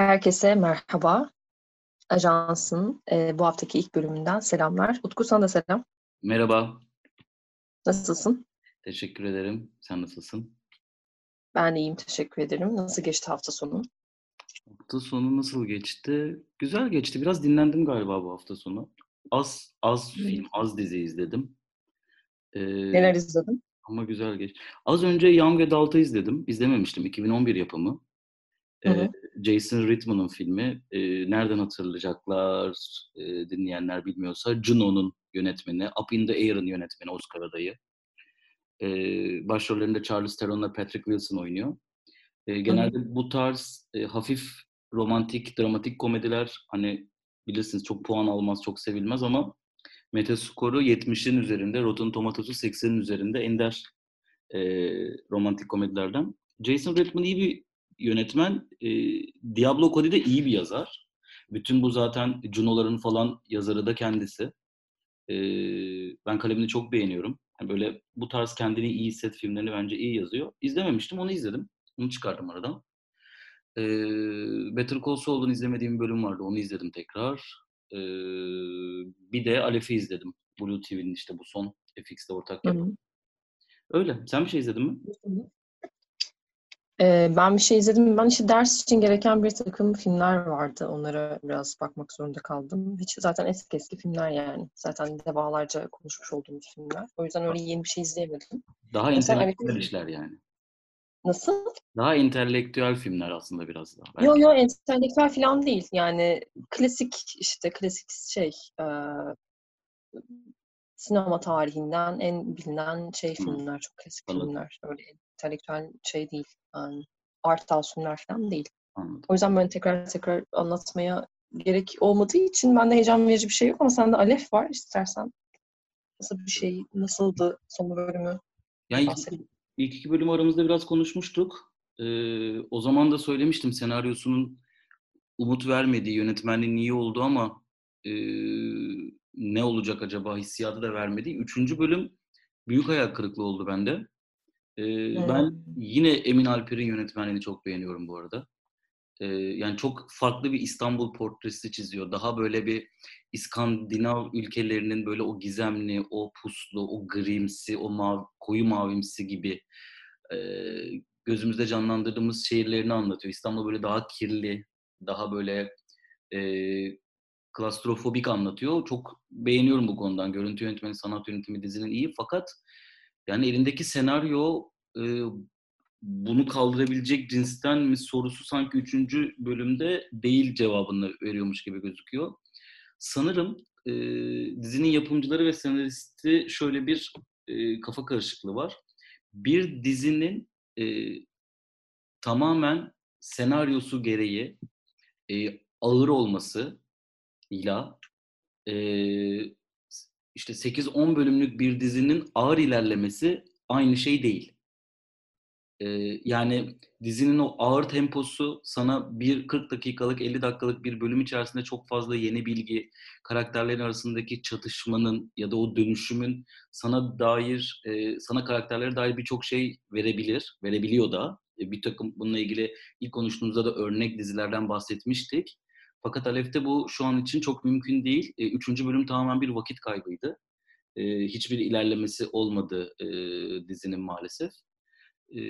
Herkese merhaba. Ajans'ın e, bu haftaki ilk bölümünden selamlar. Utku sana da selam. Merhaba. Nasılsın? Teşekkür ederim. Sen nasılsın? Ben iyiyim, teşekkür ederim. Nasıl geçti hafta sonu? Hafta sonu nasıl geçti? Güzel geçti. Biraz dinlendim galiba bu hafta sonu. Az az film, az dizi izledim. Ee, Neler izledin? Ama güzel geçti. Az önce Young Adult'ı izledim. İzlememiştim. 2011 yapımı. Hı hı. Jason Reitman'ın filmi. E, nereden hatırlayacaklar e, dinleyenler bilmiyorsa Juno'nun yönetmeni, Up in the Air'ın yönetmeni Oscar adayı. E, başrollerinde Charles Theron'la Patrick Wilson oynuyor. E, genelde hı hı. bu tarz e, hafif romantik, dramatik komediler hani bilirsiniz çok puan almaz, çok sevilmez ama Metascore'u 70'in üzerinde, Rotten Tomatoes'u 80'in üzerinde ender e, romantik komedilerden. Jason Reitman iyi bir yönetmen. E, Diablo Cody de iyi bir yazar. Bütün bu zaten Juno'ların falan yazarı da kendisi. E, ben kalemini çok beğeniyorum. Yani böyle bu tarz kendini iyi hisset filmlerini bence iyi yazıyor. İzlememiştim, onu izledim. Onu çıkardım aradan. E, Better Call Saul'un izlemediğim bölüm vardı, onu izledim tekrar. E, bir de Alef'i izledim. Blue TV'nin işte bu son FX'te ortak yapım. Öyle. Sen bir şey izledin mi? Ee, ben bir şey izledim. Ben işte ders için gereken bir takım filmler vardı. Onlara biraz bakmak zorunda kaldım. Hiç zaten eski eski filmler yani. Zaten defalarca konuşmuş olduğumuz filmler. O yüzden öyle yeni bir şey izleyemedim. Daha entelektüel işler yani. Nasıl? Daha entelektüel filmler aslında biraz daha. Yok yok entelektüel falan değil. Yani klasik işte klasik şey e, sinema tarihinden en bilinen şey filmler. Çok klasik Anladım. filmler. Öyle entelektüel şey değil. Yani art filmler falan değil. Anladım. O yüzden ben tekrar tekrar anlatmaya gerek olmadığı için bende heyecan verici bir şey yok ama sende Alef var istersen. Nasıl bir şey, nasıldı son bölümü? Yani ilk, ilk iki bölüm aramızda biraz konuşmuştuk. Ee, o zaman da söylemiştim senaryosunun umut vermediği, yönetmenliğin iyi olduğu ama e, ne olacak acaba hissiyatı da vermediği. Üçüncü bölüm büyük hayal kırıklığı oldu bende. Ee, hmm. Ben yine Emin Alper'in yönetmenliğini çok beğeniyorum bu arada. Ee, yani çok farklı bir İstanbul portresi çiziyor. Daha böyle bir İskandinav ülkelerinin böyle o gizemli, o puslu, o grimsi, o mavi, koyu mavimsi gibi e, gözümüzde canlandırdığımız şehirlerini anlatıyor. İstanbul böyle daha kirli, daha böyle e, klastrofobik anlatıyor. Çok beğeniyorum bu konudan. Görüntü yönetmeni, sanat yönetimi dizinin iyi fakat yani elindeki senaryo e, bunu kaldırabilecek cinsten mi sorusu sanki üçüncü bölümde değil cevabını veriyormuş gibi gözüküyor. Sanırım e, dizinin yapımcıları ve senaristi şöyle bir e, kafa karışıklığı var. Bir dizinin e, tamamen senaryosu gereği e, ağır olması ile e, işte 8-10 bölümlük bir dizinin ağır ilerlemesi aynı şey değil. Ee, yani dizinin o ağır temposu sana bir 40 dakikalık, 50 dakikalık bir bölüm içerisinde çok fazla yeni bilgi, karakterlerin arasındaki çatışmanın ya da o dönüşümün sana dair, e, sana karakterlere dair birçok şey verebilir, verebiliyor da. E, bir takım bununla ilgili ilk konuştuğumuzda da örnek dizilerden bahsetmiştik. Fakat Alef'te bu şu an için çok mümkün değil. E, üçüncü bölüm tamamen bir vakit kaybıydı. E, hiçbir ilerlemesi olmadı e, dizinin maalesef. E,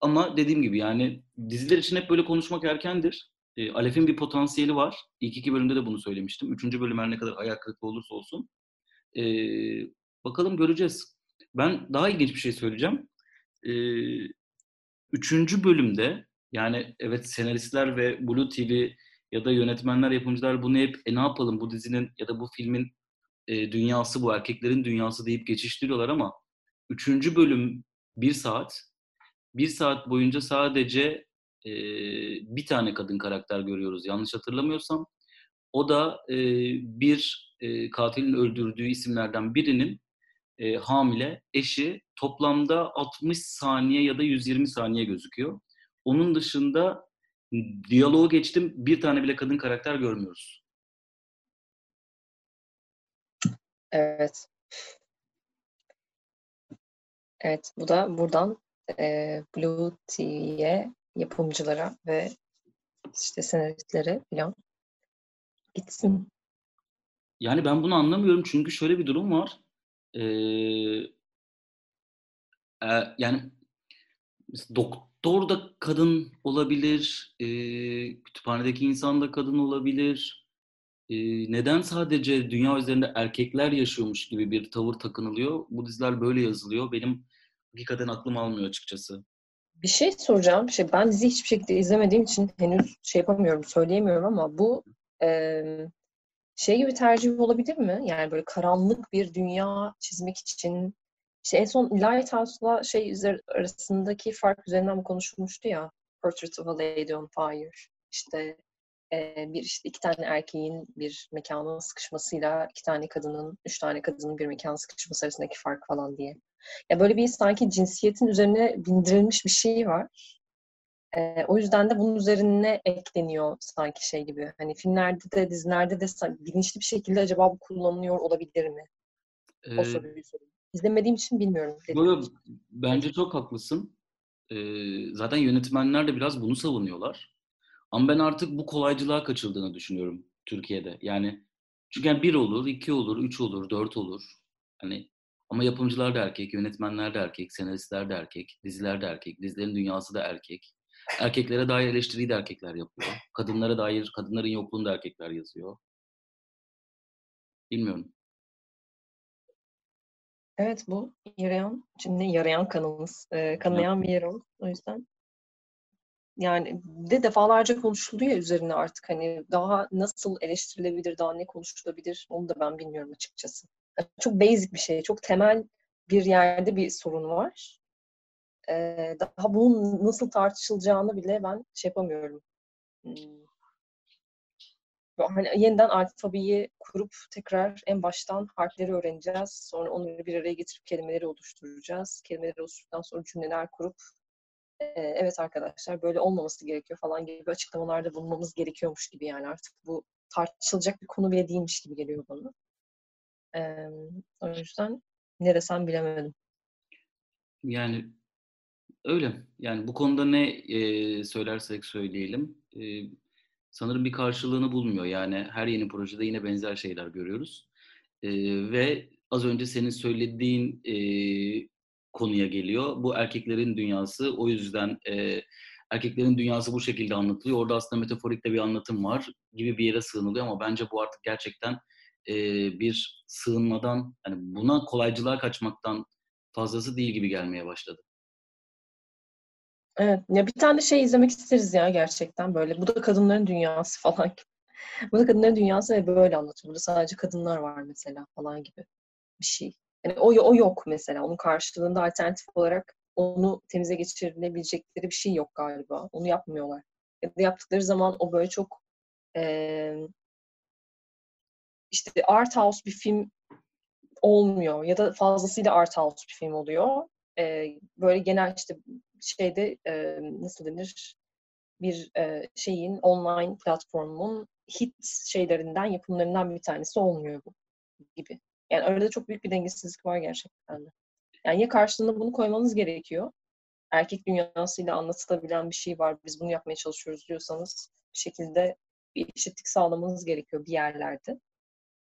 ama dediğim gibi yani diziler için hep böyle konuşmak erkendir. E, Alef'in bir potansiyeli var. İlk iki bölümde de bunu söylemiştim. Üçüncü bölüm her ne kadar ayak kırıklığı olursa olsun. E, bakalım göreceğiz. Ben daha ilginç bir şey söyleyeceğim. E, üçüncü bölümde yani evet senaristler ve Blue TV ya da yönetmenler, yapımcılar bunu hep e ne yapalım bu dizinin ya da bu filmin e, dünyası bu erkeklerin dünyası deyip geçiştiriyorlar ama üçüncü bölüm bir saat bir saat boyunca sadece e, bir tane kadın karakter görüyoruz yanlış hatırlamıyorsam. O da e, bir e, katilin öldürdüğü isimlerden birinin e, hamile eşi toplamda 60 saniye ya da 120 saniye gözüküyor. Onun dışında diyaloğu geçtim bir tane bile kadın karakter görmüyoruz. Evet. Evet, bu da buradan e, Blue TV'ye, yapımcılara ve işte senaristleri falan. Gitsin. Yani ben bunu anlamıyorum çünkü şöyle bir durum var. Ee, e, yani doktor da kadın olabilir, e, kütüphanedeki insan da kadın olabilir. E, neden sadece dünya üzerinde erkekler yaşıyormuş gibi bir tavır takınılıyor? Bu diziler böyle yazılıyor. Benim hakikaten aklım almıyor açıkçası. Bir şey soracağım. Şey, ben dizi hiçbir şekilde izlemediğim için henüz şey yapamıyorum, söyleyemiyorum ama bu e, şey gibi tercih olabilir mi? Yani böyle karanlık bir dünya çizmek için işte en son Lighthouse'la şey arasındaki fark üzerinden konuşulmuştu ya? Portrait of a Lady on Fire. İşte bir işte iki tane erkeğin bir mekanın sıkışmasıyla iki tane kadının, üç tane kadının bir mekanın sıkışması arasındaki fark falan diye. Ya böyle bir sanki cinsiyetin üzerine bindirilmiş bir şey var. E, o yüzden de bunun üzerine ekleniyor sanki şey gibi. Hani filmlerde de dizilerde de bilinçli bir şekilde acaba bu kullanılıyor olabilir mi? Ee, o soruyu sorayım. İzlemediğim için bilmiyorum. Yok, bence çok haklısın. Ee, zaten yönetmenler de biraz bunu savunuyorlar. Ama ben artık bu kolaycılığa kaçıldığını düşünüyorum Türkiye'de. Yani çünkü yani bir olur, iki olur, üç olur, dört olur. Hani ama yapımcılar da erkek, yönetmenler de erkek, senaristler de erkek, diziler de erkek, dizilerin dünyası da erkek. Erkeklere dair eleştiriyi de erkekler yapıyor. Kadınlara dair, kadınların yokluğunu da erkekler yazıyor. Bilmiyorum. Evet bu yarayan, şimdi yarayan kanımız, e, kanayan bir oldu. O yüzden yani de defalarca konuşuldu ya üzerine artık hani daha nasıl eleştirilebilir, daha ne konuşulabilir onu da ben bilmiyorum açıkçası. Çok basic bir şey, çok temel bir yerde bir sorun var. Ee, daha bunun nasıl tartışılacağını bile ben şey yapamıyorum. Hmm. Hani yeniden alfabeyi kurup tekrar en baştan harfleri öğreneceğiz. Sonra onları bir araya getirip kelimeleri oluşturacağız. Kelimeleri oluşturduktan sonra cümleler kurup evet arkadaşlar böyle olmaması gerekiyor falan gibi açıklamalarda bulunmamız gerekiyormuş gibi yani artık bu tartışılacak bir konu bile değilmiş gibi geliyor bana. Ee, o yüzden ne desem bilemedim. Yani öyle. Yani bu konuda ne e, söylersek söyleyelim e, sanırım bir karşılığını bulmuyor. Yani her yeni projede yine benzer şeyler görüyoruz. E, ve az önce senin söylediğin e, konuya geliyor. Bu erkeklerin dünyası. O yüzden e, erkeklerin dünyası bu şekilde anlatılıyor. Orada aslında metaforik de bir anlatım var gibi bir yere sığınılıyor ama bence bu artık gerçekten e, bir sığınmadan, yani buna kolaycılığa kaçmaktan fazlası değil gibi gelmeye başladı. Evet. Ya bir tane şey izlemek isteriz ya gerçekten böyle. Bu da kadınların dünyası falan. bu da kadınların dünyası ve böyle anlatıyor. Burada sadece kadınlar var mesela falan gibi bir şey. Yani o, o yok mesela. Onun karşılığında alternatif olarak onu temize geçirilebilecekleri bir şey yok galiba. Onu yapmıyorlar. Ya da yaptıkları zaman o böyle çok e, işte art house bir film olmuyor ya da fazlasıyla art house bir film oluyor. E, böyle genel işte şeyde e, nasıl denir bir e, şeyin online platformun hit şeylerinden yapımlarından bir tanesi olmuyor bu gibi. Yani arada çok büyük bir dengesizlik var gerçekten de. Yani ya karşılığında bunu koymanız gerekiyor. Erkek dünyasıyla anlatılabilen bir şey var. Biz bunu yapmaya çalışıyoruz diyorsanız bir şekilde bir eşitlik sağlamanız gerekiyor bir yerlerde.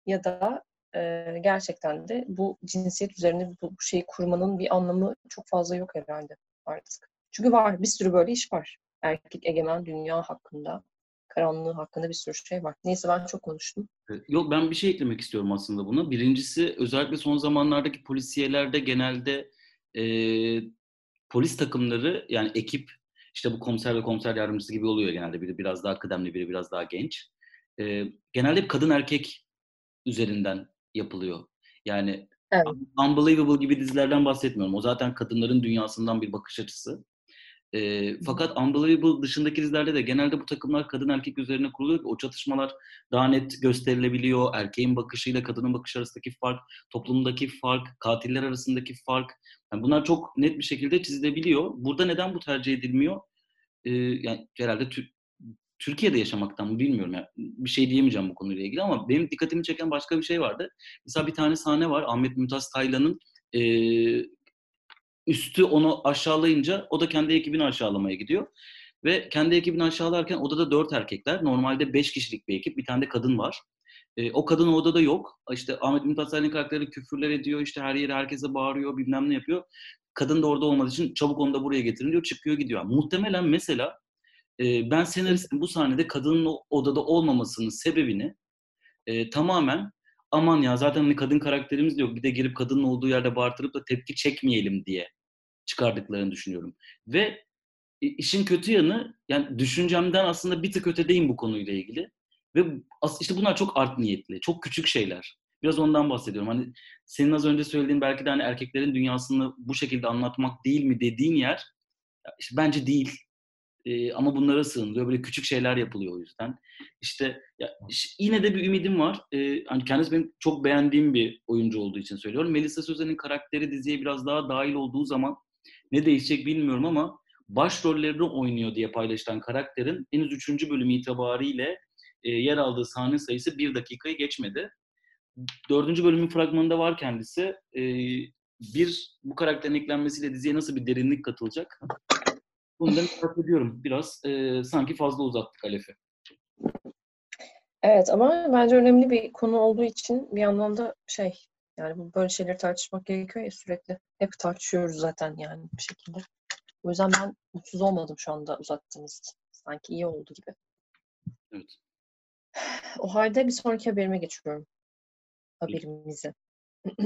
Ya da e, gerçekten de bu cinsiyet üzerine bu, bu şeyi kurmanın bir anlamı çok fazla yok herhalde artık. Çünkü var, bir sürü böyle iş var. Erkek egemen dünya hakkında, karanlığı hakkında bir sürü şey var. Neyse ben çok konuştum. Yok ben bir şey eklemek istiyorum aslında buna. Birincisi özellikle son zamanlardaki polisiyelerde genelde e, polis takımları yani ekip işte bu komiser ve komiser yardımcısı gibi oluyor genelde. Biri biraz daha kıdemli, biri biraz daha genç. E, genelde kadın erkek üzerinden yapılıyor. Yani evet. Unbelievable gibi dizilerden bahsetmiyorum. O zaten kadınların dünyasından bir bakış açısı. E, fakat Unbelievable dışındaki dizilerde de genelde bu takımlar kadın erkek üzerine kuruluyor o çatışmalar daha net gösterilebiliyor. Erkeğin bakışıyla kadının bakış arasındaki fark, toplumdaki fark, katiller arasındaki fark. Yani bunlar çok net bir şekilde çizilebiliyor. Burada neden bu tercih edilmiyor? E, yani herhalde Türkiye'de yaşamaktan mı bilmiyorum. Yani bir şey diyemeyeceğim bu konuyla ilgili ama benim dikkatimi çeken başka bir şey vardı. Mesela bir tane sahne var. Ahmet Mümtaz Taylan'ın e, üstü onu aşağılayınca o da kendi ekibini aşağılamaya gidiyor. Ve kendi ekibini aşağılarken odada dört erkekler. Normalde beş kişilik bir ekip. Bir tane de kadın var. E, o kadın o odada yok. İşte Ahmet Mümtaz Sayın'ın karakteri küfürler ediyor. işte her yere herkese bağırıyor. Bilmem ne yapıyor. Kadın da orada olmadığı için çabuk onu da buraya getirin diyor. Çıkıyor gidiyor. Muhtemelen mesela ben senaristin bu sahnede kadının odada olmamasının sebebini e, tamamen aman ya zaten hani kadın karakterimiz de yok. Bir de girip kadının olduğu yerde bağırtırıp da tepki çekmeyelim diye çıkardıklarını düşünüyorum. Ve işin kötü yanı yani düşüncemden aslında bir tık ötedeyim bu konuyla ilgili. Ve işte bunlar çok art niyetli, çok küçük şeyler. Biraz ondan bahsediyorum. Hani senin az önce söylediğin belki de hani erkeklerin dünyasını bu şekilde anlatmak değil mi dediğin yer işte bence değil. Ee, ama bunlara sığınılıyor. Böyle küçük şeyler yapılıyor o yüzden. İşte ya, yine de bir ümidim var. Ee, hani kendisi benim çok beğendiğim bir oyuncu olduğu için söylüyorum. Melisa Sözen'in karakteri diziye biraz daha dahil olduğu zaman ne değişecek bilmiyorum ama başrollerini oynuyor diye paylaşılan karakterin henüz 3. bölüm itibariyle e, yer aldığı sahne sayısı bir dakikayı geçmedi. Dördüncü bölümün fragmanında var kendisi. E, bir, bu karakterin eklenmesiyle diziye nasıl bir derinlik katılacak? Bunu da merak ediyorum. Biraz e, sanki fazla uzattık Alef'i. Evet ama bence önemli bir konu olduğu için bir yandan da şey yani böyle şeyleri tartışmak gerekiyor ya sürekli. Hep tartışıyoruz zaten yani bir şekilde. O yüzden ben mutsuz olmadım şu anda uzattığımız için. Sanki iyi oldu gibi. Evet. O halde bir sonraki haberime geçiyorum. Haberimize.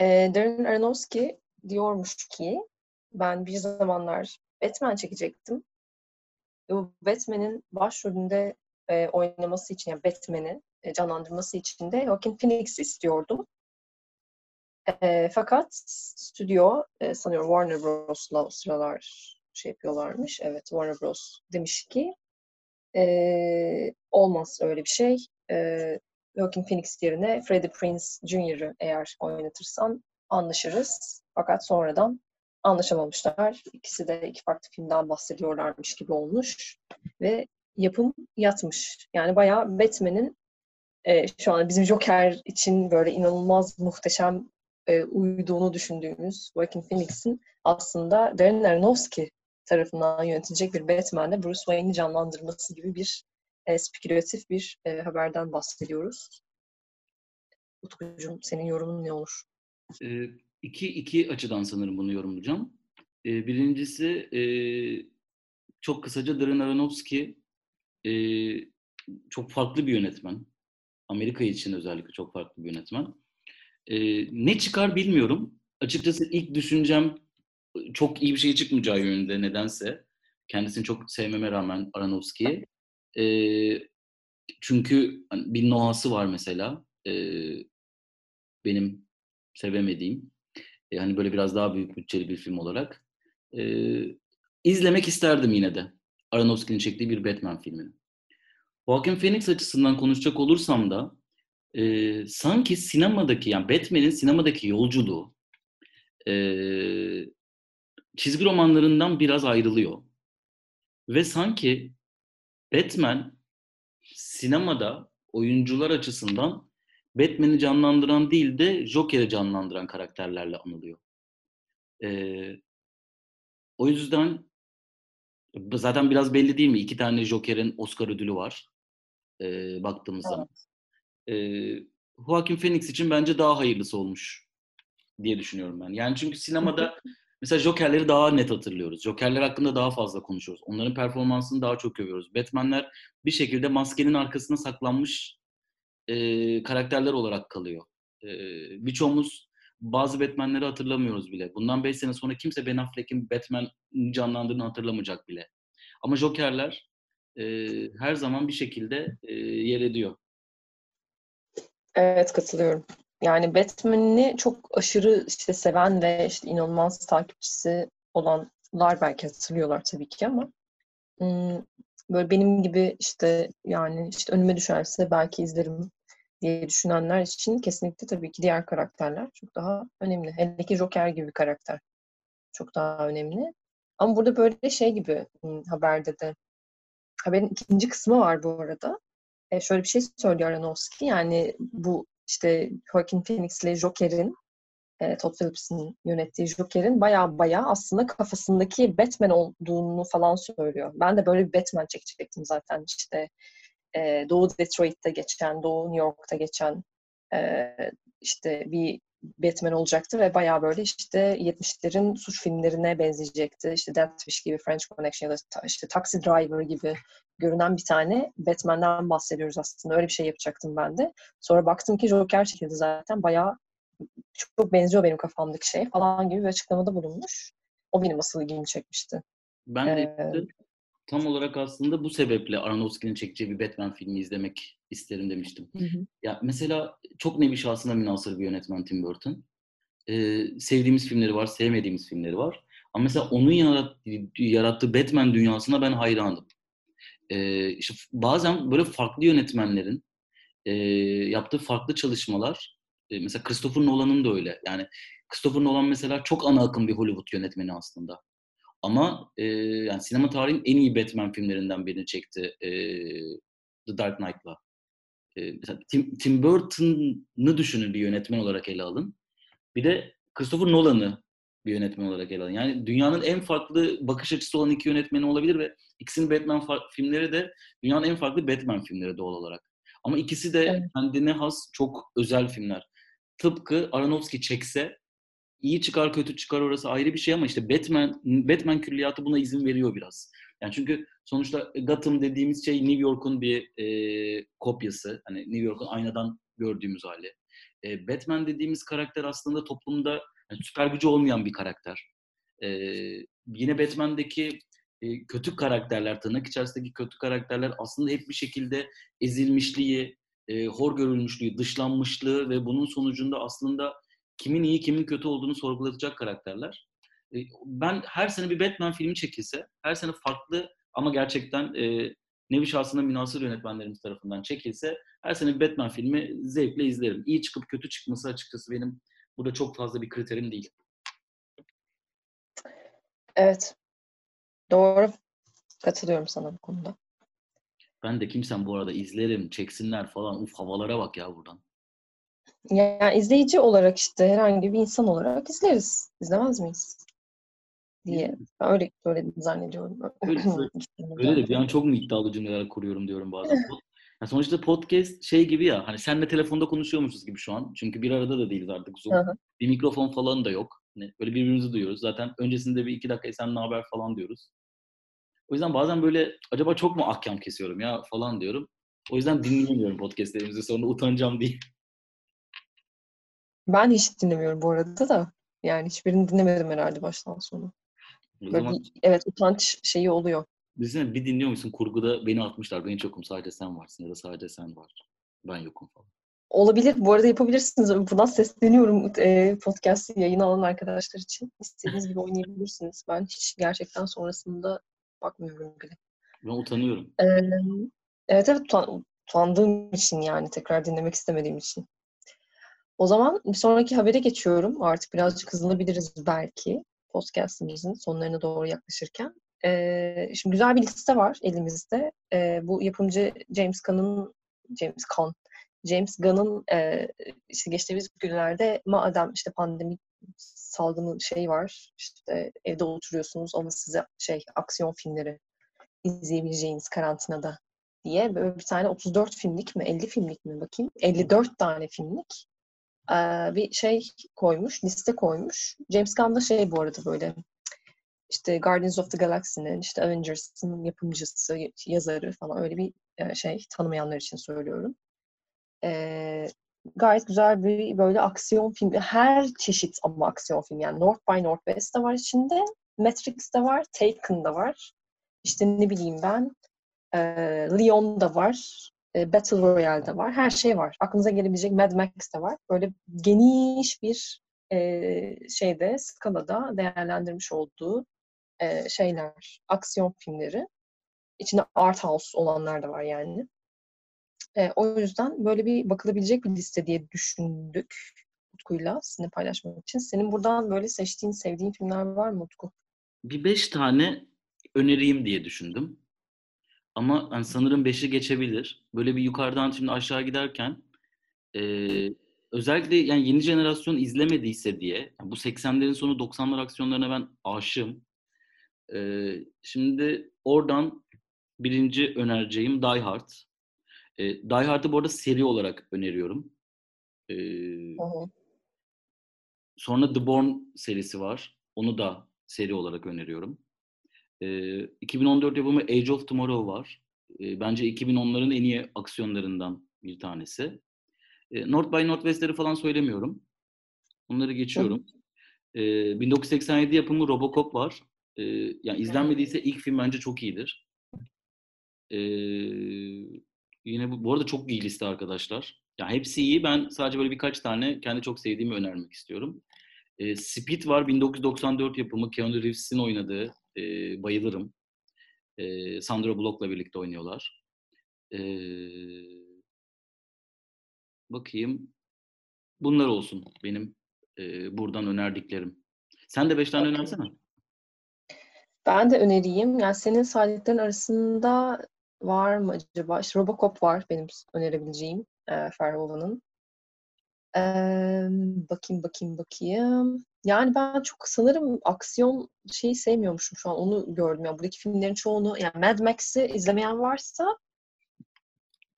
e, Darren Aronofsky diyormuş ki ben bir zamanlar Batman çekecektim. Bu Batman'in başrolünde e, oynaması için, yani Batman'i e, canlandırması için de Joaquin Phoenix istiyordum. E, fakat stüdyo, e, sanıyorum Warner Bros'la o sıralar şey yapıyorlarmış. Evet, Warner Bros. demiş ki e, olmaz öyle bir şey. E, Joaquin Phoenix yerine Freddie Prinze Jr.'ı eğer oynatırsan anlaşırız. Fakat sonradan anlaşamamışlar. İkisi de iki farklı filmden bahsediyorlarmış gibi olmuş. Ve yapım yatmış. Yani bayağı Batman'in e, şu an bizim Joker için böyle inanılmaz muhteşem e, uyduğunu düşündüğümüz Joaquin Phoenix'in aslında Darren Aronofsky tarafından yönetilecek bir Batman'de Bruce Wayne'i canlandırması gibi bir e, spekülatif bir e, haberden bahsediyoruz. Utkucuğum senin yorumun ne olur? E, iki, iki açıdan sanırım bunu yorumlayacağım. E, birincisi e, çok kısaca Darren Aronofsky e, çok farklı bir yönetmen. Amerika için özellikle çok farklı bir yönetmen. E, ne çıkar bilmiyorum. Açıkçası ilk düşüncem çok iyi bir şey çıkmayacağı yönünde nedense. Kendisini çok sevmeme rağmen Aronofsky'ye. E, çünkü hani bir nohası var mesela. E, benim sevemediğim. E, hani böyle biraz daha büyük bütçeli bir film olarak. E, izlemek isterdim yine de. Aronofsky'nin çektiği bir Batman filmini. Joaquin Phoenix açısından konuşacak olursam da e, sanki sinemadaki yani Batman'in sinemadaki yolculuğu e, çizgi romanlarından biraz ayrılıyor. Ve sanki Batman sinemada oyuncular açısından Batman'i canlandıran değil de Joker'i canlandıran karakterlerle anılıyor. Ee, o yüzden zaten biraz belli değil mi? İki tane Joker'in Oscar ödülü var. E, baktığımız evet. zaman. E, Joaquin Phoenix için bence daha hayırlısı olmuş diye düşünüyorum ben. Yani çünkü sinemada mesela Joker'leri daha net hatırlıyoruz. Joker'ler hakkında daha fazla konuşuyoruz. Onların performansını daha çok övüyoruz. Batman'ler bir şekilde maskenin arkasına saklanmış e, karakterler olarak kalıyor. E, birçoğumuz bazı Batman'leri hatırlamıyoruz bile. Bundan 5 sene sonra kimse Ben Affleck'in Batman canlandığını hatırlamayacak bile. Ama Joker'ler e, her zaman bir şekilde e, yer ediyor. Evet katılıyorum. Yani Batman'i çok aşırı işte seven ve işte inanılmaz takipçisi olanlar belki hatırlıyorlar tabii ki ama böyle benim gibi işte yani işte önüme düşerse belki izlerim diye düşünenler için kesinlikle tabii ki diğer karakterler çok daha önemli. Hele ki Joker gibi bir karakter çok daha önemli. Ama burada böyle şey gibi haberde de haberin ikinci kısmı var bu arada. E, şöyle bir şey söylüyor Aronofsky yani bu işte Joaquin Phoenix ile Joker'in e, Todd Phillips'in yönettiği Joker'in baya baya aslında kafasındaki Batman olduğunu falan söylüyor. Ben de böyle bir Batman çekecektim zaten işte e, Doğu Detroit'te geçen, Doğu New York'ta geçen e, işte bir Batman olacaktı ve bayağı böyle işte 70'lerin suç filmlerine benzeyecekti. İşte Death Wish gibi, French Connection ya da işte Taxi Driver gibi görünen bir tane Batman'den bahsediyoruz aslında. Öyle bir şey yapacaktım ben de. Sonra baktım ki Joker çekildi zaten. Bayağı çok benziyor benim kafamdaki şey falan gibi bir açıklamada bulunmuş. O benim asıl ilgimi çekmişti. Ben de ee, tam olarak aslında bu sebeple Aronofsky'nin çekeceği bir Batman filmi izlemek isterim demiştim. Hı hı. Ya mesela çok nevi şahsına münasır bir yönetmen Tim Burton. Ee, sevdiğimiz filmleri var, sevmediğimiz filmleri var. Ama mesela onun yarattığı, yarattığı Batman dünyasına ben hayranım. Ee, işte bazen böyle farklı yönetmenlerin e, yaptığı farklı çalışmalar, e, mesela Christopher Nolan'ın da öyle. Yani Christopher Nolan mesela çok ana akım bir Hollywood yönetmeni aslında. Ama e, yani sinema tarihin en iyi Batman filmlerinden birini çekti e, The Dark Knight'la. E, mesela Tim, Tim Burton'ı düşünün bir yönetmen olarak ele alın. Bir de Christopher Nolan'ı bir yönetmen olarak ele alın. Yani dünyanın en farklı bakış açısı olan iki yönetmeni olabilir ve ikisinin Batman filmleri de dünyanın en farklı Batman filmleri doğal olarak. Ama ikisi de evet. kendine has çok özel filmler. Tıpkı Aronofsky çekse iyi çıkar kötü çıkar orası ayrı bir şey ama işte Batman Batman külliyatı buna izin veriyor biraz. Yani çünkü sonuçta Gotham dediğimiz şey New York'un bir e, kopyası. Hani New York'un aynadan gördüğümüz hali. E, Batman dediğimiz karakter aslında toplumda yani süper gücü olmayan bir karakter. E, yine Batman'deki e, kötü karakterler, tırnak içerisindeki kötü karakterler aslında hep bir şekilde ezilmişliği, e, hor görülmüşlüğü, dışlanmışlığı ve bunun sonucunda aslında kimin iyi kimin kötü olduğunu sorgulatacak karakterler. E, ben her sene bir Batman filmi çekilse, her sene farklı ama gerçekten e, nevi şahsına münasır yönetmenlerimiz tarafından çekilse her sene bir Batman filmi zevkle izlerim. İyi çıkıp kötü çıkması açıkçası benim burada çok fazla bir kriterim değil. Evet. Doğru. Katılıyorum sana bu konuda. Ben de kimsem bu arada izlerim, çeksinler falan. Uf havalara bak ya buradan. Yani izleyici olarak işte herhangi bir insan olarak izleriz. İzlemez miyiz? diye. Ben öyle söyledim zannediyorum. Öyle, öyle de bir an çok mu iddialı cümleler kuruyorum diyorum bazen. Yani sonuçta podcast şey gibi ya hani senle telefonda konuşuyormuşuz gibi şu an. Çünkü bir arada da değiliz artık Zoom. Bir mikrofon falan da yok. Hani böyle birbirimizi duyuyoruz. Zaten öncesinde bir iki dakika sen ne haber falan diyoruz. O yüzden bazen böyle acaba çok mu ahkam kesiyorum ya falan diyorum. O yüzden dinleyemiyorum podcastlerimizi sonra utanacağım diye. Ben hiç dinlemiyorum bu arada da. Yani hiçbirini dinlemedim herhalde baştan sona. Böyle zaman... bir, evet utanç şeyi oluyor. Düşünsene bir dinliyor musun? Kurguda beni atmışlar. Ben hiç yokum. Sadece sen varsın ya da sadece sen var. Ben yokum falan. Olabilir. Bu arada yapabilirsiniz. Buradan sesleniyorum e, podcast yayın alan arkadaşlar için. İstediğiniz gibi oynayabilirsiniz. Ben hiç gerçekten sonrasında bakmıyorum bile. Ben utanıyorum. Ee, evet evet utan, utandığım için yani tekrar dinlemek istemediğim için. O zaman bir sonraki habere geçiyorum. Artık birazcık hızlanabiliriz belki podcastimizin sonlarına doğru yaklaşırken. Ee, şimdi güzel bir liste var elimizde. Ee, bu yapımcı James Gunn'ın James Gunn James Gunn'ın e, işte geçtiğimiz günlerde madem işte pandemi salgını şey var işte evde oturuyorsunuz ama size şey aksiyon filmleri izleyebileceğiniz karantinada diye böyle bir tane 34 filmlik mi 50 filmlik mi bakayım 54 tane filmlik bir şey koymuş, liste koymuş. James Gunn da şey bu arada böyle işte Guardians of the Galaxy'nin, işte Avengers'ın yapımcısı, yazarı falan öyle bir şey tanımayanlar için söylüyorum. Ee, gayet güzel bir böyle aksiyon filmi. Her çeşit ama aksiyon filmi. Yani North by Northwest de var içinde. Matrix de var. Taken da var. İşte ne bileyim ben. E, Leon da var e, Battle Royale'de var. Her şey var. Aklınıza gelebilecek Mad Max'te var. Böyle geniş bir e, şeyde, skalada değerlendirmiş olduğu e, şeyler, aksiyon filmleri. İçinde art house olanlar da var yani. E, o yüzden böyle bir bakılabilecek bir liste diye düşündük Utku'yla sizinle paylaşmak için. Senin buradan böyle seçtiğin, sevdiğin filmler var mı Utku? Bir beş tane önereyim diye düşündüm. Ama hani sanırım 5'i geçebilir. Böyle bir yukarıdan şimdi aşağı giderken e, özellikle yani yeni jenerasyon izlemediyse diye bu 80'lerin sonu 90'lar aksiyonlarına ben aşığım. Ee, şimdi oradan birinci önereceğim Die Hard. Ee, Die Hard'ı bu arada seri olarak öneriyorum. Ee, sonra The Bourne serisi var. Onu da seri olarak öneriyorum. Ee, 2014 yapımı Age of Tomorrow var. Ee, bence 2010'ların en iyi aksiyonlarından bir tanesi. Ee, North by Northwest'leri falan söylemiyorum. Onları geçiyorum. Ee, 1987 yapımı Robocop var. Ee, yani izlenmediyse ilk film bence çok iyidir. Ee, yine bu, bu arada çok iyi liste arkadaşlar. Yani hepsi iyi. Ben sadece böyle birkaç tane kendi çok sevdiğimi önermek istiyorum. Ee, Speed var 1994 yapımı. Keanu Reeves'in oynadığı. Ee, bayılırım. Ee, Sandra Bullock'la birlikte oynuyorlar. Ee, bakayım. Bunlar olsun benim e, buradan önerdiklerim. Sen de beş tane önersene. Ben de önereyim. Yani senin saydıkların arasında var mı acaba? İşte Robocop var benim önerebileceğim e, Verhoeven'ın. E, bakayım bakayım bakayım. Yani ben çok sanırım aksiyon şeyi sevmiyormuşum şu an. Onu gördüm. Yani buradaki filmlerin çoğunu yani Mad Max'i izlemeyen varsa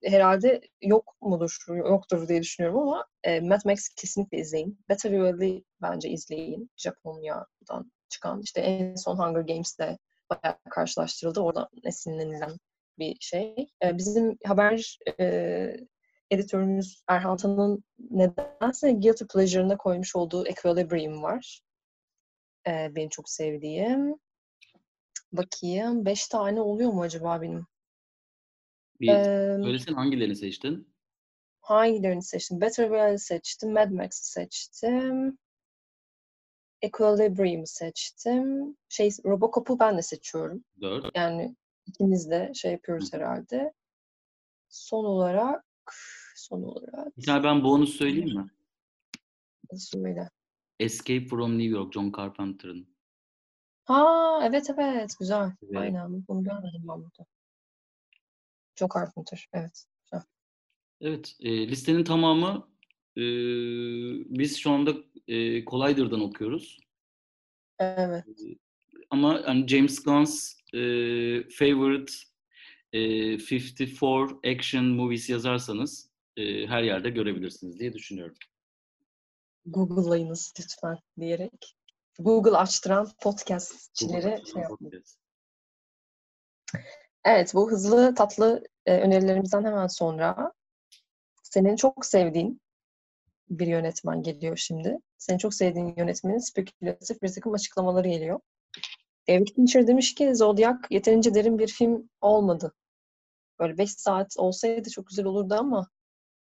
herhalde yok mudur, yoktur diye düşünüyorum ama e, Mad Max kesinlikle izleyin. Better Real'i bence izleyin. Japonya'dan çıkan. İşte en son Hunger Games'te bayağı karşılaştırıldı. Oradan esinlenilen bir şey. E, bizim haber e, editörümüz Erhan Tan'ın nedense Guilty Pleasure'ına koymuş olduğu Equilibrium var. E, benim çok sevdiğim. Bakayım. Beş tane oluyor mu acaba benim? Bir Ee, söylesene hangilerini seçtin? hangilerini seçtim? Better Real'i seçtim. Mad Max'i seçtim. Equilibrium'u seçtim. Şey, Robocop'u ben de seçiyorum. Dört. Yani ikimiz de şey yapıyoruz herhalde. Son olarak son olarak Bir tane ben bonus söyleyeyim mi? söyle. Escape from New York, John Carpenter'ın. Ha evet evet güzel. Evet. Aynen bunu görmedim ben burada. Joe Carpenter evet. Güzel. Evet, e, listenin tamamı e, biz şu anda e, Collider'dan okuyoruz. Evet. Ama hani James Gunn's e, favorite e, 54 action movies yazarsanız e, her yerde görebilirsiniz diye düşünüyorum. Google'layınız lütfen diyerek. Google açtıran podcastçilere Google şey. Podcast. Evet, bu hızlı tatlı e, önerilerimizden hemen sonra senin çok sevdiğin bir yönetmen geliyor şimdi. Senin çok sevdiğin yönetmenin spekülatif bir takım açıklamaları geliyor. David Fincher demiş ki Zodiac yeterince derin bir film olmadı. Böyle 5 saat olsaydı çok güzel olurdu ama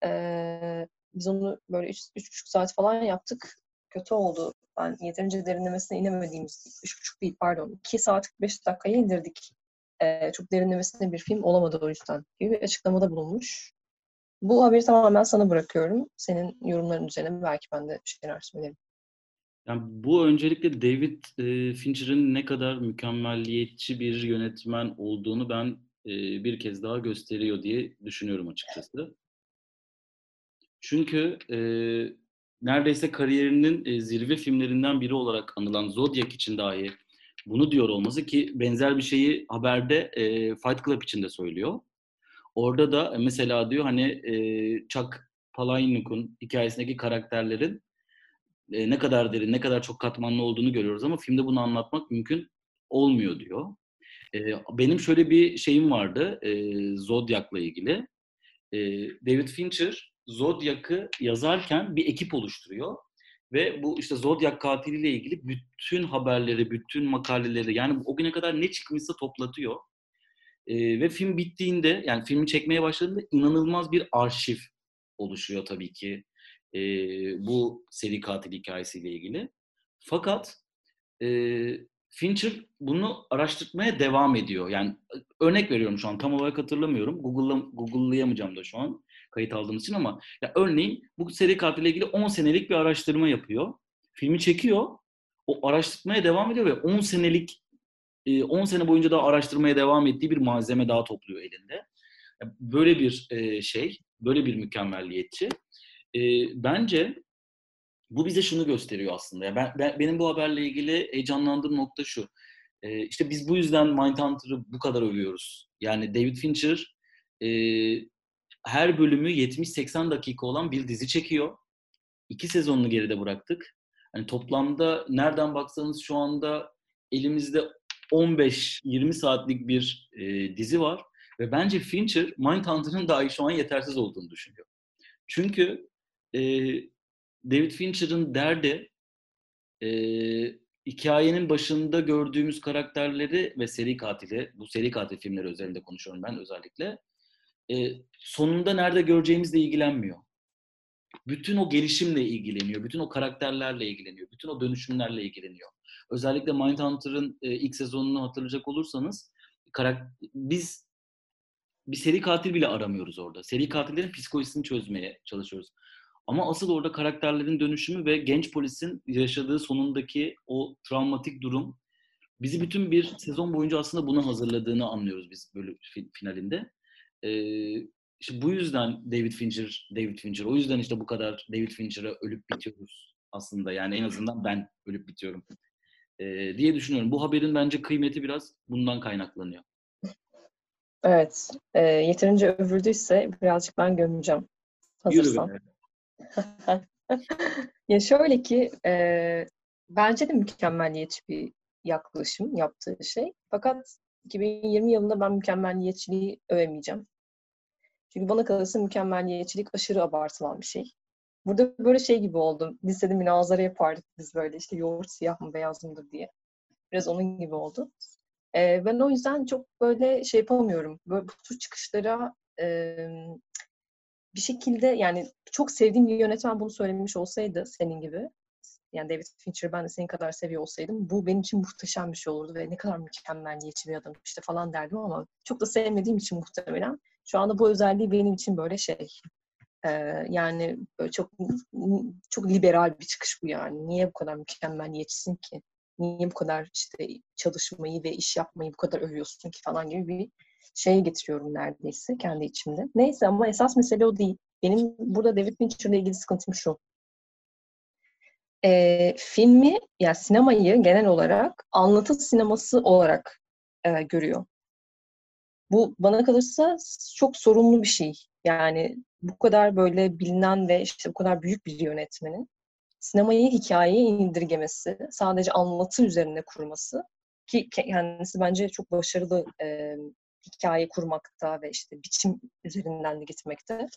e, biz onu böyle 3,5 saat falan yaptık. Kötü oldu. Ben yeterince derinlemesine inemediğimiz, 3,5 değil pardon, 2 saat 45 dakikaya indirdik e, çok derinlemesine bir film olamadı o yüzden gibi bir açıklamada bulunmuş. Bu haberi tamamen sana bırakıyorum. Senin yorumların üzerine belki ben de bir şeyler söylerim. Yani bu öncelikle David e, Fincher'ın ne kadar mükemmelliyetçi bir yönetmen olduğunu ben bir kez daha gösteriyor diye düşünüyorum açıkçası. Çünkü e, neredeyse kariyerinin e, zirve filmlerinden biri olarak anılan Zodiac için dahi bunu diyor olması ki benzer bir şeyi haberde e, Fight Club için de söylüyor. Orada da mesela diyor hani e, Chuck Palahniuk'un hikayesindeki karakterlerin e, ne kadar derin, ne kadar çok katmanlı olduğunu görüyoruz ama filmde bunu anlatmak mümkün olmuyor diyor. E, benim şöyle bir şeyim vardı e, Zodiac'la ilgili. E, David Fincher Zodiac'ı yazarken bir ekip oluşturuyor ve bu işte Zodiac katiliyle ilgili bütün haberleri, bütün makaleleri yani o güne kadar ne çıkmışsa toplatıyor. E, ve film bittiğinde yani filmi çekmeye başladığında inanılmaz bir arşiv oluşuyor tabii ki e, bu seri katil hikayesiyle ilgili. Fakat e, Fincher bunu araştırmaya devam ediyor. Yani örnek veriyorum şu an tam olarak hatırlamıyorum. Google'la, Google'layamayacağım da şu an kayıt aldığımız için ama ya örneğin bu seri katille ilgili 10 senelik bir araştırma yapıyor. Filmi çekiyor. O araştırmaya devam ediyor ve 10 senelik 10 sene boyunca daha araştırmaya devam ettiği bir malzeme daha topluyor elinde. Böyle bir şey, böyle bir mükemmelliyetçi. e, bence bu bize şunu gösteriyor aslında. Ben, ben benim bu haberle ilgili heyecanlandığım nokta şu. E, işte biz bu yüzden Mindhunter'ı bu kadar övüyoruz. Yani David Fincher e, her bölümü 70-80 dakika olan bir dizi çekiyor. İki sezonunu geride bıraktık. Hani toplamda nereden baksanız şu anda elimizde 15-20 saatlik bir e, dizi var. Ve bence Fincher Mindhunter'ın dahi şu an yetersiz olduğunu düşünüyor. Çünkü e, David Fincher'ın derdi e, hikayenin başında gördüğümüz karakterleri ve seri katili, bu seri katil filmleri üzerinde konuşuyorum ben özellikle, e, sonunda nerede göreceğimizle ilgilenmiyor. Bütün o gelişimle ilgileniyor, bütün o karakterlerle ilgileniyor, bütün o dönüşümlerle ilgileniyor. Özellikle Mindhunter'ın e, ilk sezonunu hatırlayacak olursanız, karak- biz bir seri katil bile aramıyoruz orada. Seri katillerin psikolojisini çözmeye çalışıyoruz. Ama asıl orada karakterlerin dönüşümü ve genç polisin yaşadığı sonundaki o travmatik durum bizi bütün bir sezon boyunca aslında buna hazırladığını anlıyoruz biz böyle finalinde. İşte bu yüzden David Fincher, David Fincher. O yüzden işte bu kadar David Fincher'a ölüp bitiyoruz aslında. Yani en azından ben ölüp bitiyorum ee, diye düşünüyorum. Bu haberin bence kıymeti biraz bundan kaynaklanıyor. Evet. E, yeterince övüldüyse birazcık ben gömeceğim. Hazırsan. Ya şöyle ki e, bence de mükemmelliyetçi bir yaklaşım yaptığı şey. Fakat 2020 yılında ben mükemmelliyetçiliği övemeyeceğim. Çünkü bana kalırsa mükemmelliyetçilik aşırı abartılan bir şey. Burada böyle şey gibi oldu. Lisede münazara yapardık biz böyle işte yoğurt siyah mı beyaz mıdır diye. Biraz onun gibi oldu. Ee, ben o yüzden çok böyle şey yapamıyorum. Böyle bu tür çıkışlara e, bir şekilde yani çok sevdiğim bir yönetmen bunu söylemiş olsaydı senin gibi yani David Fincher ben de senin kadar seviyor olsaydım bu benim için muhteşem bir şey olurdu ve ne kadar mükemmelliyetçi bir adam işte falan derdim ama çok da sevmediğim için muhtemelen şu anda bu özelliği benim için böyle şey e, yani böyle çok çok liberal bir çıkış bu yani. Niye bu kadar mükemmelliyetçisin ki? Niye bu kadar işte çalışmayı ve iş yapmayı bu kadar övüyorsun ki falan gibi bir şeye getiriyorum neredeyse kendi içimde. Neyse ama esas mesele o değil. Benim burada David Fincher'la ilgili sıkıntım şu. Ee, filmi, yani sinemayı genel olarak anlatı sineması olarak e, görüyor. Bu bana kalırsa çok sorunlu bir şey. Yani bu kadar böyle bilinen ve işte bu kadar büyük bir yönetmenin sinemayı hikayeye indirgemesi, sadece anlatı üzerine kurması ki kendisi bence çok başarılı e, hikaye kurmakta ve işte biçim üzerinden de gitmekte.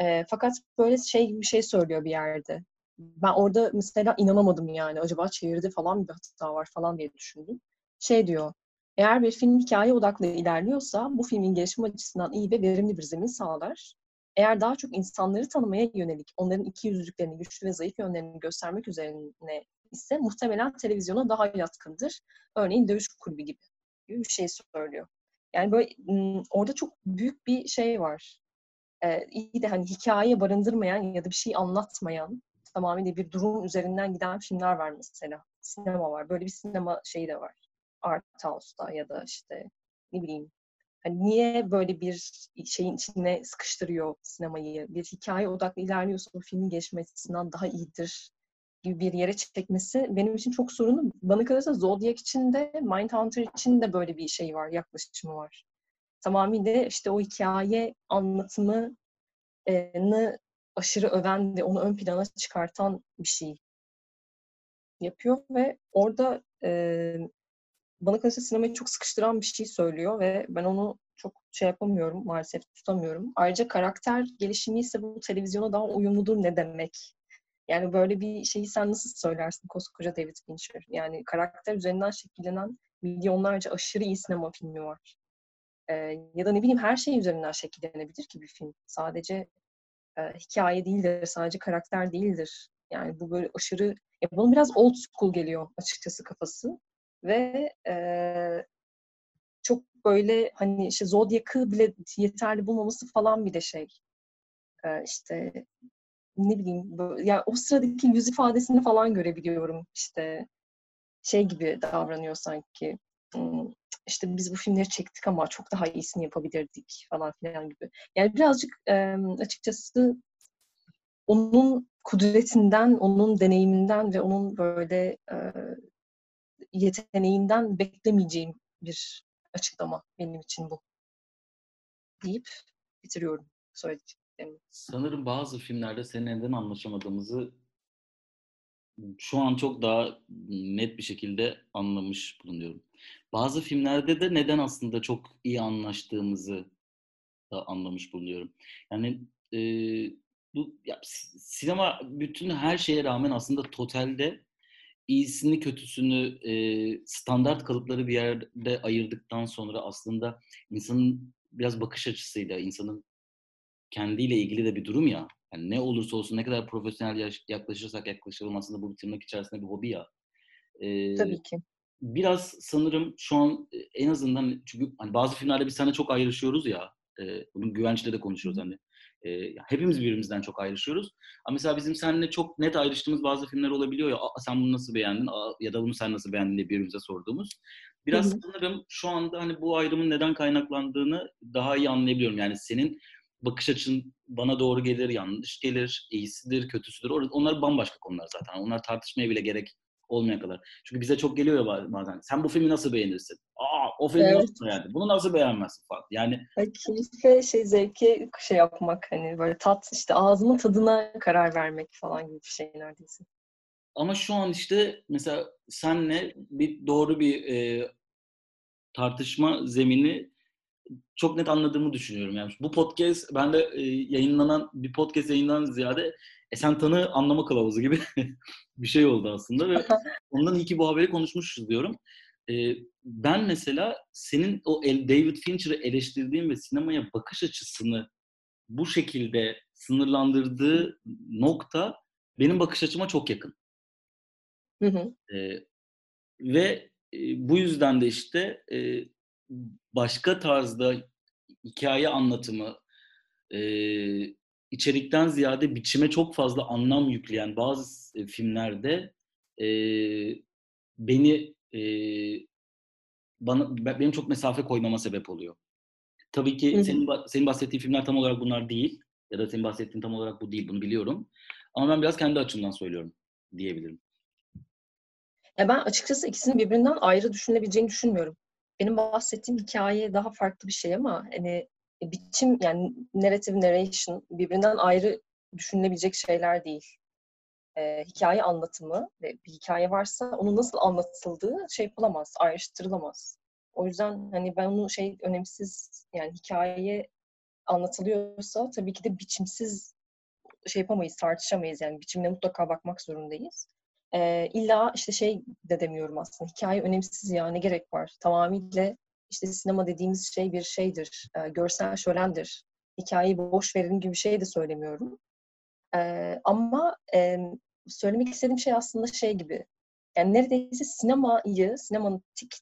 E, fakat böyle şey bir şey söylüyor bir yerde. Ben orada mesela inanamadım yani. Acaba çevirdi falan bir hata var falan diye düşündüm. Şey diyor. Eğer bir film hikaye odaklı ilerliyorsa bu filmin gelişim açısından iyi ve verimli bir zemin sağlar. Eğer daha çok insanları tanımaya yönelik, onların iki yüzlüklerini, güçlü ve zayıf yönlerini göstermek üzerine ise muhtemelen televizyona daha yatkındır. Örneğin Dövüş Kulübü gibi, gibi bir şey söylüyor. Yani böyle orada çok büyük bir şey var. Ee, iyi de hani hikaye barındırmayan ya da bir şey anlatmayan tamamıyla bir durum üzerinden giden filmler var mesela. Sinema var. Böyle bir sinema şeyi de var. Art House'da ya da işte ne bileyim hani niye böyle bir şeyin içine sıkıştırıyor sinemayı? Bir hikaye odaklı ilerliyorsa o filmin geçmesinden daha iyidir gibi bir yere çekmesi benim için çok sorunlu. Bana kalırsa Zodiac için de Mindhunter için de böyle bir şey var, yaklaşımı var. Tamamıyla işte o hikaye anlatımını aşırı öven ve onu ön plana çıkartan bir şey yapıyor ve orada e, bana kalırsa sinemayı çok sıkıştıran bir şey söylüyor ve ben onu çok şey yapamıyorum, maalesef tutamıyorum. Ayrıca karakter gelişimi ise bu televizyona daha uyumludur ne demek? Yani böyle bir şeyi sen nasıl söylersin koskoca David Fincher? Yani karakter üzerinden şekillenen milyonlarca aşırı iyi sinema filmi var. Ee, ya da ne bileyim her şey üzerinden şekillenebilir ki bir film. Sadece e, hikaye değildir, sadece karakter değildir. Yani bu böyle aşırı, ya bunun biraz old school geliyor açıkçası kafası. Ve e, çok böyle hani işte Zodiac'ı bile yeterli bulmaması falan bir de şey. E, işte ne bileyim böyle, yani o sıradaki yüz ifadesini falan görebiliyorum işte şey gibi davranıyor sanki işte biz bu filmleri çektik ama çok daha iyisini yapabilirdik falan filan gibi. Yani birazcık açıkçası onun kudretinden, onun deneyiminden ve onun böyle e, yeteneğinden beklemeyeceğim bir açıklama benim için bu. Deyip bitiriyorum söylediklerimi. Sanırım bazı filmlerde senin neden anlaşamadığımızı şu an çok daha net bir şekilde anlamış bulunuyorum. Bazı filmlerde de neden aslında çok iyi anlaştığımızı da anlamış bulunuyorum. Yani e, bu ya, sinema bütün her şeye rağmen aslında totalde iyisini kötüsünü e, standart kalıpları bir yerde ayırdıktan sonra aslında insanın biraz bakış açısıyla insanın kendiyle ilgili de bir durum ya. Yani ne olursa olsun ne kadar profesyonel yaklaşırsak yaklaşalım aslında bu tırnak içerisinde bir hobi ya. Ee, Tabii ki. Biraz sanırım şu an en azından çünkü hani bazı filmlerde biz sana çok ayrışıyoruz ya. E, bunun güvençle de konuşuyoruz hani. E, hepimiz birbirimizden çok ayrışıyoruz. Ama mesela bizim seninle çok net ayrıştığımız bazı filmler olabiliyor ya. sen bunu nasıl beğendin? ya da bunu sen nasıl beğendin diye birbirimize sorduğumuz. Biraz Hı-hı. sanırım şu anda hani bu ayrımın neden kaynaklandığını daha iyi anlayabiliyorum. Yani senin bakış açın bana doğru gelir, yanlış gelir, iyisidir, kötüsüdür. Onlar bambaşka konular zaten. Onlar tartışmaya bile gerek olmaya kadar. Çünkü bize çok geliyor ya bazen. Sen bu filmi nasıl beğenirsin? Aa o filmi evet. nasıl beğendin? Bunu nasıl beğenmezsin falan. Yani keyifle şey zevki şey yapmak hani böyle tat işte ağzının tadına karar vermek falan gibi bir şey neredeyse. Ama şu an işte mesela senle bir doğru bir e, tartışma zemini çok net anladığımı düşünüyorum. Yani bu podcast ben de e, yayınlanan bir podcast yayından ziyade Esen Tanı anlama kılavuzu gibi bir şey oldu aslında ve ondan iyi ki bu haberi konuşmuşuz diyorum. E, ben mesela senin o David Fincher'ı eleştirdiğin ve sinemaya bakış açısını bu şekilde sınırlandırdığı nokta benim bakış açıma çok yakın. Hı hı. E, ve e, bu yüzden de işte e, başka tarzda hikaye anlatımı, e, içerikten ziyade biçime çok fazla anlam yükleyen bazı filmlerde e, beni e, bana benim çok mesafe koymama sebep oluyor. Tabii ki Hı-hı. senin senin bahsettiğin filmler tam olarak bunlar değil ya da senin bahsettiğin tam olarak bu değil bunu biliyorum. Ama ben biraz kendi açımdan söylüyorum diyebilirim. Ya ben açıkçası ikisini birbirinden ayrı düşünülebileceğini düşünmüyorum benim bahsettiğim hikaye daha farklı bir şey ama hani e, biçim yani narrative narration birbirinden ayrı düşünülebilecek şeyler değil. Ee, hikaye anlatımı ve bir hikaye varsa onun nasıl anlatıldığı şey yapılamaz, ayrıştırılamaz. O yüzden hani ben onu şey önemsiz yani hikaye anlatılıyorsa tabii ki de biçimsiz şey yapamayız, tartışamayız yani biçimine mutlaka bakmak zorundayız. E, illa işte şey de demiyorum aslında. Hikaye önemsiz ya ne gerek var? Tamamıyla işte sinema dediğimiz şey bir şeydir. E, görsel şölendir. Hikayeyi boş verin gibi bir şey de söylemiyorum. E, ama e, söylemek istediğim şey aslında şey gibi. Yani neredeyse sinemayı, sinemanın tik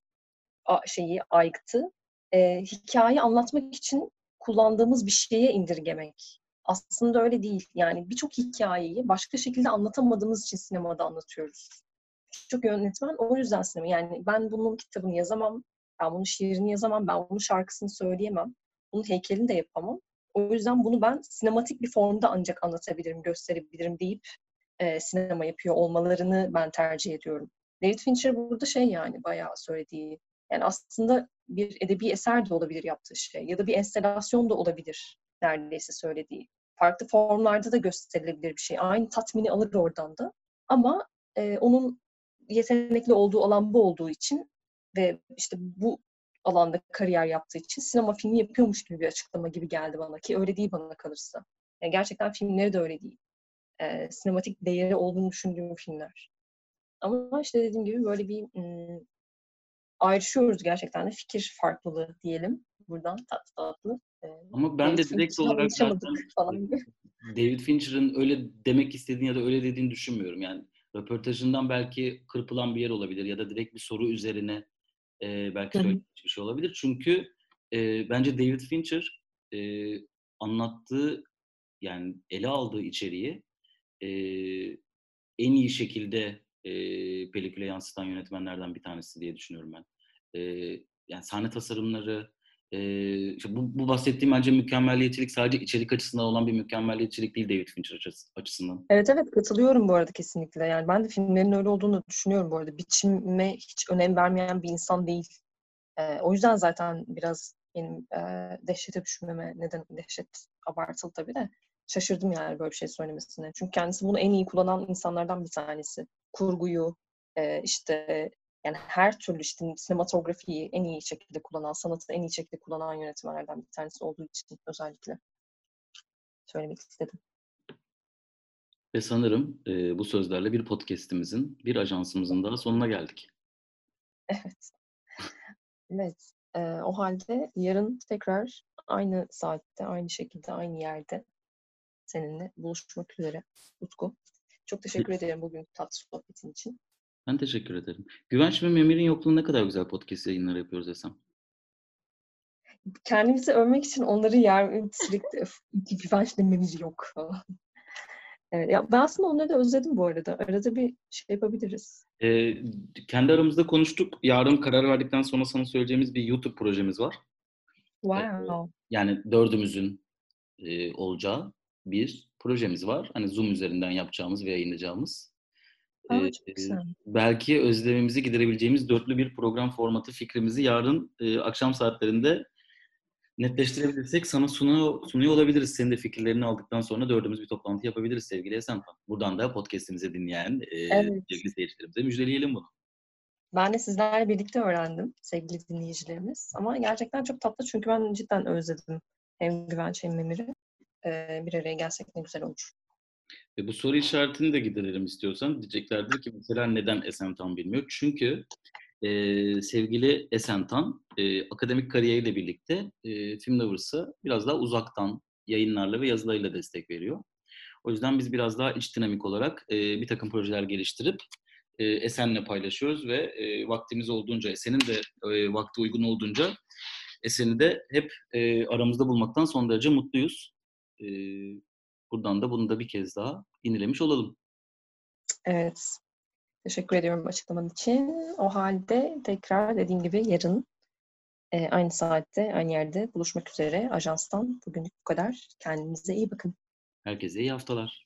şeyi, aygıtı e, hikaye anlatmak için kullandığımız bir şeye indirgemek. Aslında öyle değil. Yani birçok hikayeyi başka şekilde anlatamadığımız için sinemada anlatıyoruz. Çok yönetmen o yüzden sinema. Yani ben bunun kitabını yazamam, ben bunun şiirini yazamam, ben bunun şarkısını söyleyemem, bunun heykelini de yapamam. O yüzden bunu ben sinematik bir formda ancak anlatabilirim, gösterebilirim deyip e, sinema yapıyor olmalarını ben tercih ediyorum. David Fincher burada şey yani bayağı söylediği. Yani aslında bir edebi eser de olabilir yaptığı şey ya da bir enstelasyon da olabilir neredeyse söylediği farklı formlarda da gösterilebilir bir şey. Aynı tatmini alır oradan da. Ama e, onun yetenekli olduğu alan bu olduğu için ve işte bu alanda kariyer yaptığı için sinema filmi yapıyormuş gibi bir açıklama gibi geldi bana ki öyle değil bana kalırsa. Yani gerçekten filmleri de öyle değil. E, sinematik değeri olduğunu düşündüğüm filmler. Ama işte dediğim gibi böyle bir ım, ayrışıyoruz gerçekten de fikir farklılığı diyelim buradan tatlı tatlı. Ama ben de direkt olarak zaten falan. David Fincher'ın öyle demek istediğini ya da öyle dediğini düşünmüyorum. Yani röportajından belki kırpılan bir yer olabilir ya da direkt bir soru üzerine e, belki söylenmiş bir şey olabilir. Çünkü e, bence David Fincher e, anlattığı yani ele aldığı içeriği e, en iyi şekilde e, peliküle yansıtan yönetmenlerden bir tanesi diye düşünüyorum ben. E, yani sahne tasarımları, İşte bu, bu bahsettiğim bence mükemmelliyetçilik sadece içerik açısından olan bir mükemmelliyetçilik değil David Fincher açısından. Evet evet katılıyorum bu arada kesinlikle. Yani ben de filmlerin öyle olduğunu düşünüyorum bu arada. Biçime hiç önem vermeyen bir insan değil. Ee, o yüzden zaten biraz benim e, dehşete düşmeme neden dehşet abartılı tabii de şaşırdım yani böyle bir şey söylemesine. Çünkü kendisi bunu en iyi kullanan insanlardan bir tanesi. Kurguyu, e, işte yani her türlü işte sinematografiyi en iyi şekilde kullanan, sanatı en iyi şekilde kullanan yönetmenlerden bir tanesi olduğu için özellikle söylemek istedim. Ve sanırım e, bu sözlerle bir podcast'imizin, bir ajansımızın daha sonuna geldik. Evet. evet. E, o halde yarın tekrar aynı saatte, aynı şekilde, aynı yerde seninle buluşmak üzere Utku. Çok teşekkür ederim bugün tatlı sohbetin için. Ben teşekkür ederim. Güvenç ve Memir'in yokluğunda ne kadar güzel podcast yayınları yapıyoruz Esem. Kendimizi övmek için onları yer sürekli Güvenç ve Memir yok Evet, ya ben aslında onları da özledim bu arada. Arada bir şey yapabiliriz. Ee, kendi aramızda konuştuk. Yarın karar verdikten sonra sana söyleyeceğimiz bir YouTube projemiz var. Wow. Ee, yani dördümüzün e, olacağı bir projemiz var. Hani Zoom üzerinden yapacağımız ve yayınlayacağımız. Aa, güzel. belki özlemimizi giderebileceğimiz dörtlü bir program formatı fikrimizi yarın e, akşam saatlerinde netleştirebilirsek sana sunuyor, sunuyor olabiliriz. Senin de fikirlerini aldıktan sonra dördümüz bir toplantı yapabiliriz sevgili Esen Buradan da podcastimizi dinleyen e, evet. sevgili seyircilerimize müjdeleyelim bunu. Ben de sizlerle birlikte öğrendim sevgili dinleyicilerimiz. Ama gerçekten çok tatlı çünkü ben cidden özledim hem Güvenç hem Memir'i. Ee, bir araya gelsek ne güzel olur. Ve bu soru işaretini de giderelim istiyorsan. Diyeceklerdir ki mesela neden Esentan bilmiyor? Çünkü e, sevgili Esentan e, akademik kariyeriyle birlikte e, Film Lovers'ı biraz daha uzaktan yayınlarla ve yazılarıyla destek veriyor. O yüzden biz biraz daha iç dinamik olarak e, bir takım projeler geliştirip e, Esen'le paylaşıyoruz ve e, vaktimiz olduğunca, Esen'in de e, vakti uygun olduğunca Esen'i de hep e, aramızda bulmaktan son derece mutluyuz. E, buradan da bunu da bir kez daha yenilemiş olalım. Evet. Teşekkür ediyorum açıklaman için. O halde tekrar dediğim gibi yarın e, aynı saatte, aynı yerde buluşmak üzere ajanstan. Bugünlük bu kadar. Kendinize iyi bakın. Herkese iyi haftalar.